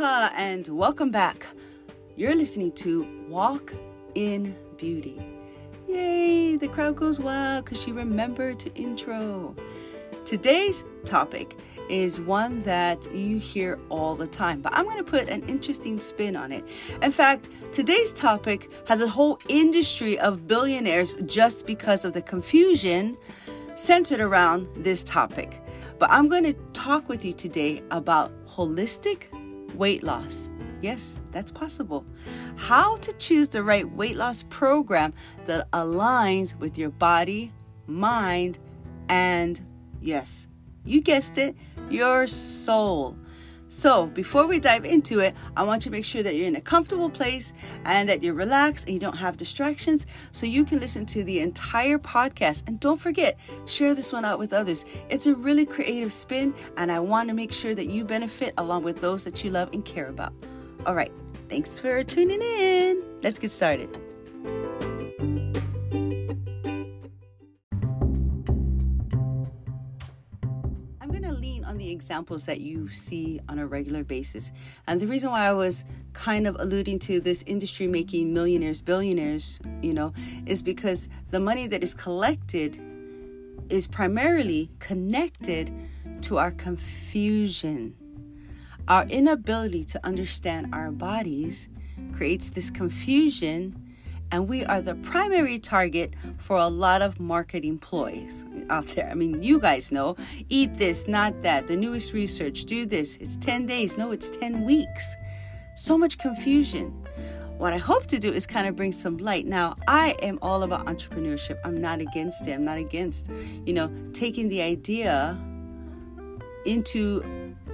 Aloha and welcome back. You're listening to Walk in Beauty. Yay, the crowd goes wild because she remembered to intro. Today's topic is one that you hear all the time, but I'm going to put an interesting spin on it. In fact, today's topic has a whole industry of billionaires just because of the confusion centered around this topic. But I'm going to talk with you today about holistic weight loss. Yes, that's possible. How to choose the right weight loss program that aligns with your body, mind, and yes, you guessed it, your soul. So, before we dive into it, I want to make sure that you're in a comfortable place and that you're relaxed and you don't have distractions so you can listen to the entire podcast. And don't forget, share this one out with others. It's a really creative spin, and I want to make sure that you benefit along with those that you love and care about. All right, thanks for tuning in. Let's get started. Examples that you see on a regular basis. And the reason why I was kind of alluding to this industry making millionaires, billionaires, you know, is because the money that is collected is primarily connected to our confusion. Our inability to understand our bodies creates this confusion and we are the primary target for a lot of marketing ploys out there. I mean, you guys know eat this, not that, the newest research, do this, it's 10 days, no, it's 10 weeks. So much confusion. What I hope to do is kind of bring some light. Now, I am all about entrepreneurship. I'm not against it. I'm not against, you know, taking the idea into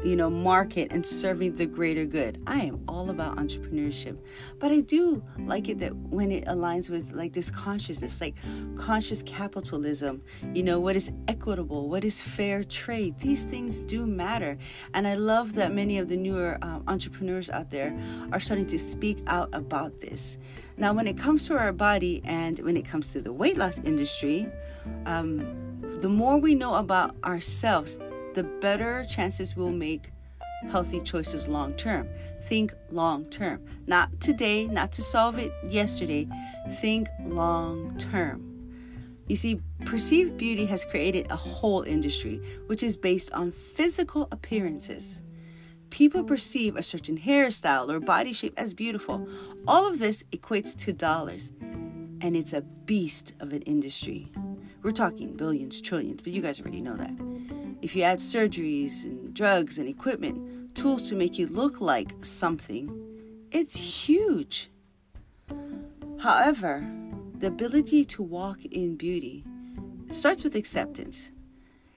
you know, market and serving the greater good. I am all about entrepreneurship. But I do like it that when it aligns with like this consciousness, like conscious capitalism, you know, what is equitable, what is fair trade. These things do matter. And I love that many of the newer um, entrepreneurs out there are starting to speak out about this. Now, when it comes to our body and when it comes to the weight loss industry, um, the more we know about ourselves, the better chances we'll make healthy choices long term. Think long term. Not today, not to solve it yesterday. Think long term. You see, perceived beauty has created a whole industry which is based on physical appearances. People perceive a certain hairstyle or body shape as beautiful. All of this equates to dollars, and it's a beast of an industry. We're talking billions, trillions, but you guys already know that. If you add surgeries and drugs and equipment, tools to make you look like something, it's huge. However, the ability to walk in beauty starts with acceptance.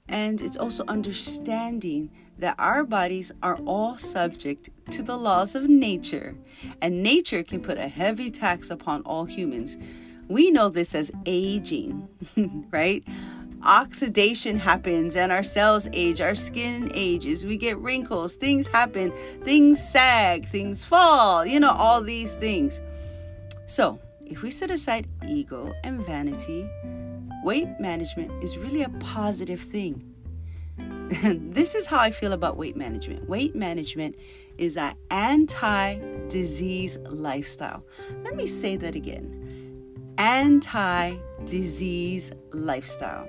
And it's also understanding that our bodies are all subject to the laws of nature, and nature can put a heavy tax upon all humans. We know this as aging, right? Oxidation happens and our cells age, our skin ages, we get wrinkles, things happen, things sag, things fall, you know, all these things. So, if we set aside ego and vanity, weight management is really a positive thing. this is how I feel about weight management. Weight management is an anti disease lifestyle. Let me say that again anti disease lifestyle.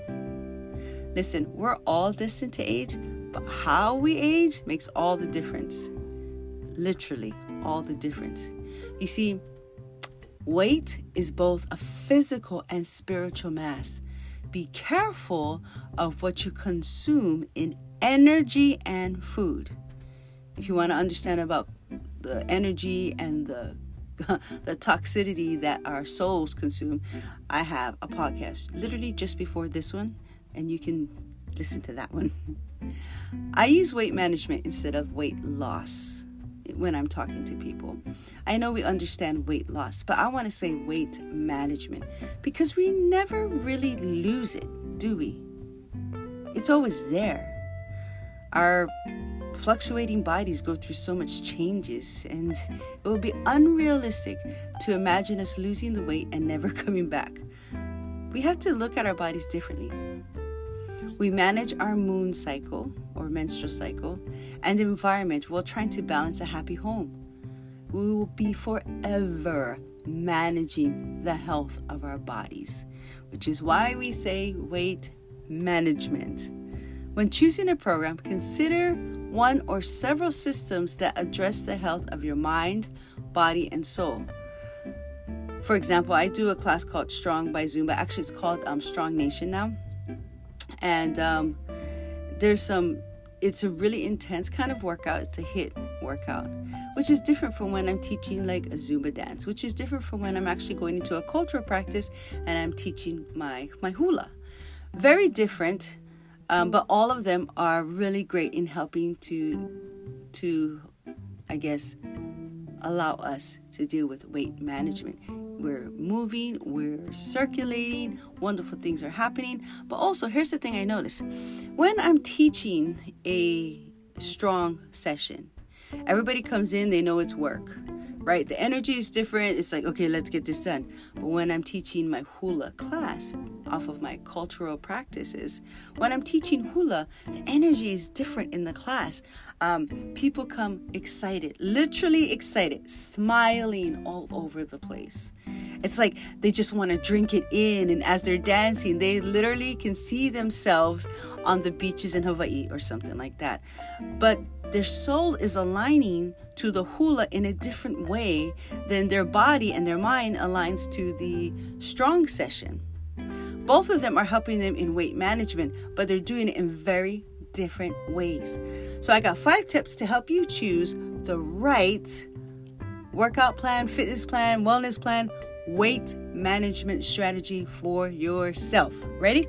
Listen, we're all destined to age, but how we age makes all the difference. Literally, all the difference. You see, weight is both a physical and spiritual mass. Be careful of what you consume in energy and food. If you want to understand about the energy and the the toxicity that our souls consume, I have a podcast literally just before this one and you can listen to that one. I use weight management instead of weight loss when I'm talking to people. I know we understand weight loss, but I want to say weight management because we never really lose it, do we? It's always there. Our fluctuating bodies go through so much changes, and it would be unrealistic to imagine us losing the weight and never coming back. We have to look at our bodies differently. We manage our moon cycle or menstrual cycle and environment while trying to balance a happy home. We will be forever managing the health of our bodies, which is why we say weight management. When choosing a program, consider one or several systems that address the health of your mind, body, and soul. For example, I do a class called Strong by Zumba. Actually, it's called um, Strong Nation now. And um, there's some, it's a really intense kind of workout. It's a hit workout, which is different from when I'm teaching like a Zumba dance, which is different from when I'm actually going into a cultural practice and I'm teaching my, my hula. Very different, um, but all of them are really great in helping to, to, I guess, allow us to deal with weight management. We're moving, we're circulating, wonderful things are happening. But also, here's the thing I notice when I'm teaching a strong session, everybody comes in, they know it's work right? The energy is different. It's like, okay, let's get this done. But when I'm teaching my hula class off of my cultural practices, when I'm teaching hula, the energy is different in the class. Um, people come excited, literally excited, smiling all over the place. It's like they just want to drink it in. And as they're dancing, they literally can see themselves on the beaches in Hawaii or something like that. But their soul is aligning to the hula in a different way than their body and their mind aligns to the strong session. Both of them are helping them in weight management, but they're doing it in very different ways. So I got five tips to help you choose the right workout plan, fitness plan, wellness plan, weight management strategy for yourself. Ready?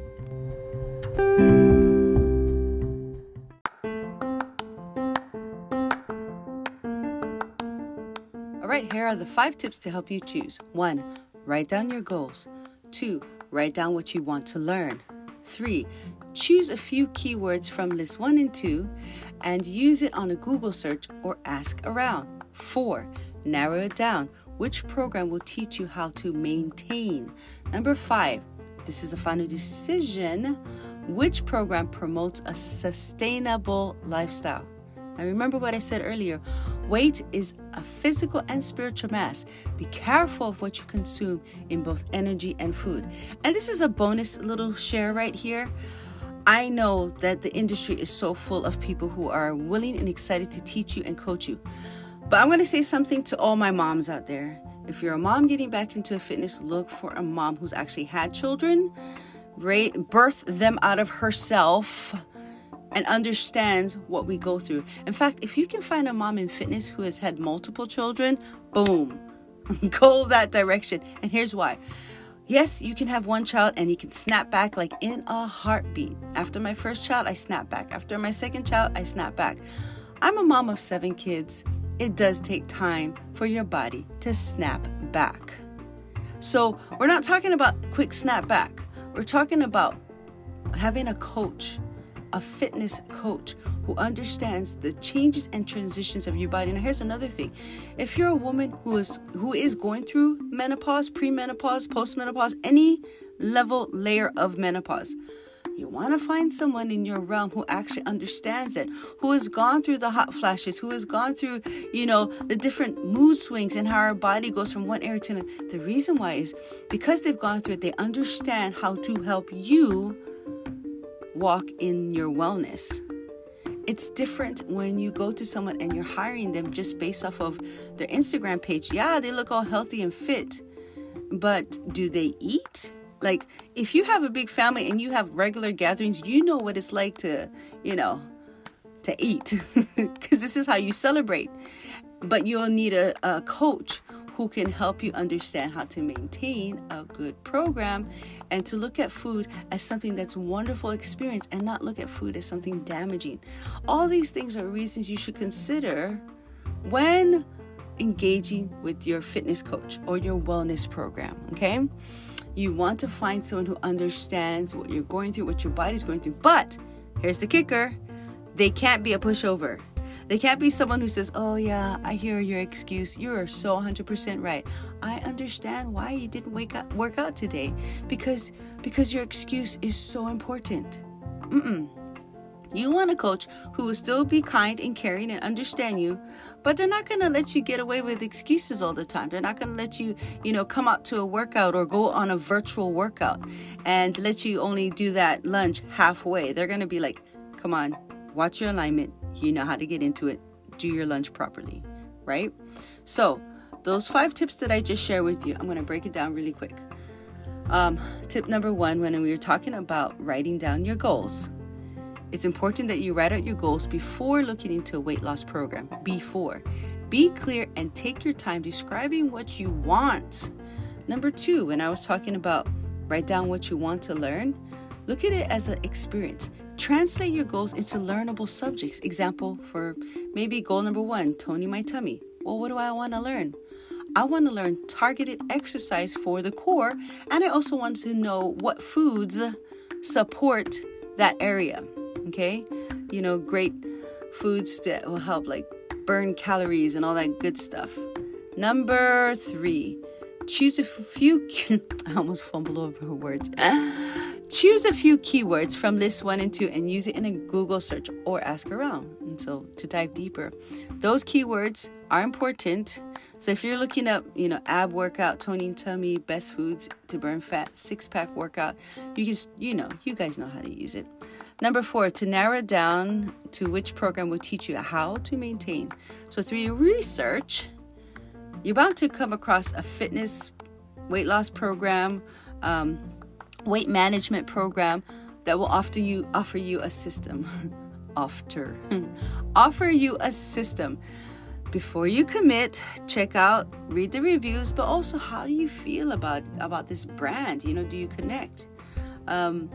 Are the five tips to help you choose. One, write down your goals. Two, write down what you want to learn. Three, choose a few keywords from list one and two and use it on a Google search or ask around. Four, narrow it down. Which program will teach you how to maintain? Number five, this is the final decision. Which program promotes a sustainable lifestyle? Now, remember what I said earlier weight is a physical and spiritual mass. Be careful of what you consume in both energy and food. And this is a bonus little share right here. I know that the industry is so full of people who are willing and excited to teach you and coach you. But I'm going to say something to all my moms out there. If you're a mom getting back into fitness, look for a mom who's actually had children, birth them out of herself and understands what we go through. In fact, if you can find a mom in fitness who has had multiple children, boom, go that direction. And here's why. Yes, you can have one child and you can snap back like in a heartbeat. After my first child, I snap back. After my second child, I snap back. I'm a mom of seven kids. It does take time for your body to snap back. So, we're not talking about quick snap back. We're talking about having a coach a fitness coach who understands the changes and transitions of your body. Now here's another thing. If you're a woman who is who is going through menopause, premenopause, postmenopause, any level layer of menopause, you want to find someone in your realm who actually understands it, who has gone through the hot flashes, who has gone through, you know, the different mood swings and how our body goes from one area to another. The reason why is because they've gone through it, they understand how to help you walk in your wellness. It's different when you go to someone and you're hiring them just based off of their Instagram page. Yeah, they look all healthy and fit, but do they eat? Like, if you have a big family and you have regular gatherings, you know what it's like to, you know, to eat because this is how you celebrate. But you'll need a, a coach who can help you understand how to maintain a good program and to look at food as something that's a wonderful experience and not look at food as something damaging. All these things are reasons you should consider when engaging with your fitness coach or your wellness program, okay? You want to find someone who understands what you're going through, what your body's going through. But here's the kicker they can't be a pushover. They can't be someone who says, Oh, yeah, I hear your excuse. You are so 100% right. I understand why you didn't wake up, work out today because, because your excuse is so important. Mm-mm. You want a coach who will still be kind and caring and understand you, but they're not going to let you get away with excuses all the time. They're not going to let you, you know, come out to a workout or go on a virtual workout and let you only do that lunge halfway. They're going to be like, come on, watch your alignment. You know how to get into it. Do your lunch properly, right? So, those five tips that I just shared with you, I'm going to break it down really quick. Um, tip number one, when we were talking about writing down your goals, it's important that you write out your goals before looking into a weight loss program. Before. Be clear and take your time describing what you want. Number two, when I was talking about write down what you want to learn, look at it as an experience. Translate your goals into learnable subjects. Example for maybe goal number one, toning my tummy. Well, what do I want to learn? I want to learn targeted exercise for the core, and I also want to know what foods support that area. Okay, you know, great foods that will help like burn calories and all that good stuff. Number three, choose a few. I almost fumbled over her words. Choose a few keywords from list one and two and use it in a Google search or ask around. And so to dive deeper, those keywords are important. So if you're looking up, you know, ab workout, toning tummy, best foods to burn fat, six pack workout, you can, you know, you guys know how to use it. Number four, to narrow down to which program will teach you how to maintain. So through your research, you're bound to come across a fitness weight loss program. Um, weight management program that will offer you offer you a system offer offer you a system. Before you commit check out read the reviews but also how do you feel about about this brand? You know do you connect? Um,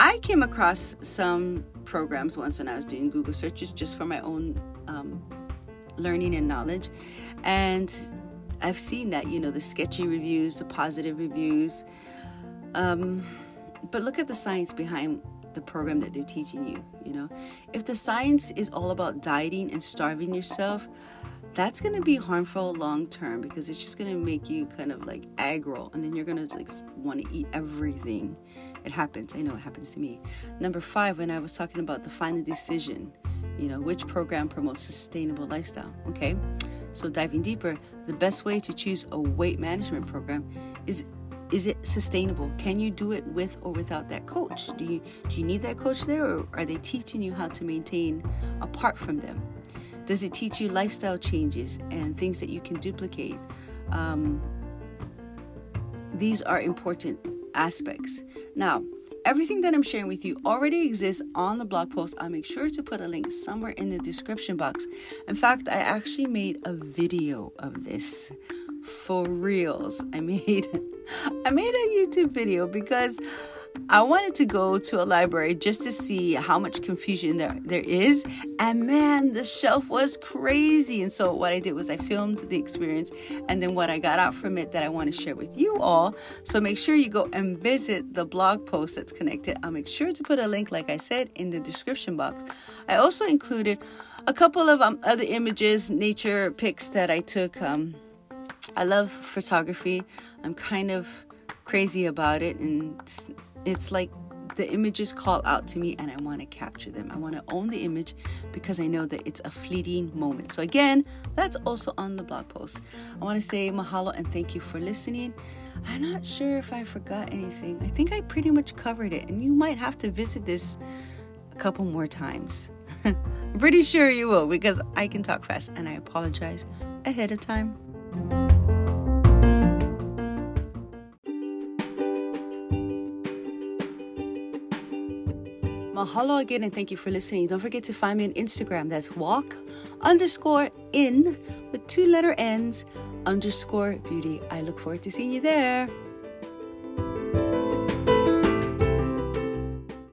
i came across some programs once when i was doing google searches just for my own um, learning and knowledge. And i've seen that you know the sketchy reviews the positive reviews um, but look at the science behind the program that they're teaching you. You know, if the science is all about dieting and starving yourself, that's going to be harmful long term because it's just going to make you kind of like aggro and then you're going to like want to eat everything. It happens. I know it happens to me. Number five when i was talking about the final decision you know which program promotes sustainable lifestyle okay? So diving deeper the best way to choose a weight management program is is it sustainable? Can you do it with or without that coach? Do you do you need that coach there or are they teaching you how to maintain apart from them? Does it teach you lifestyle changes and things that you can duplicate? Um, these are important aspects. Now, everything that I'm sharing with you already exists on the blog post. I'll make sure to put a link somewhere in the description box. In fact, I actually made a video of this for reals. I made I made a YouTube video because I wanted to go to a library just to see how much confusion there, there is. And man, the shelf was crazy. And so, what I did was I filmed the experience and then what I got out from it that I want to share with you all. So, make sure you go and visit the blog post that's connected. I'll make sure to put a link, like I said, in the description box. I also included a couple of um, other images, nature pics that I took. Um, I love photography. I'm kind of crazy about it, and it's, it's like the images call out to me and I want to capture them. I want to own the image because I know that it's a fleeting moment. So, again, that's also on the blog post. I want to say mahalo and thank you for listening. I'm not sure if I forgot anything. I think I pretty much covered it, and you might have to visit this a couple more times. I'm pretty sure you will because I can talk fast and I apologize ahead of time. Mahalo again and thank you for listening. Don't forget to find me on Instagram. That's walk underscore in with two letter N's underscore beauty. I look forward to seeing you there.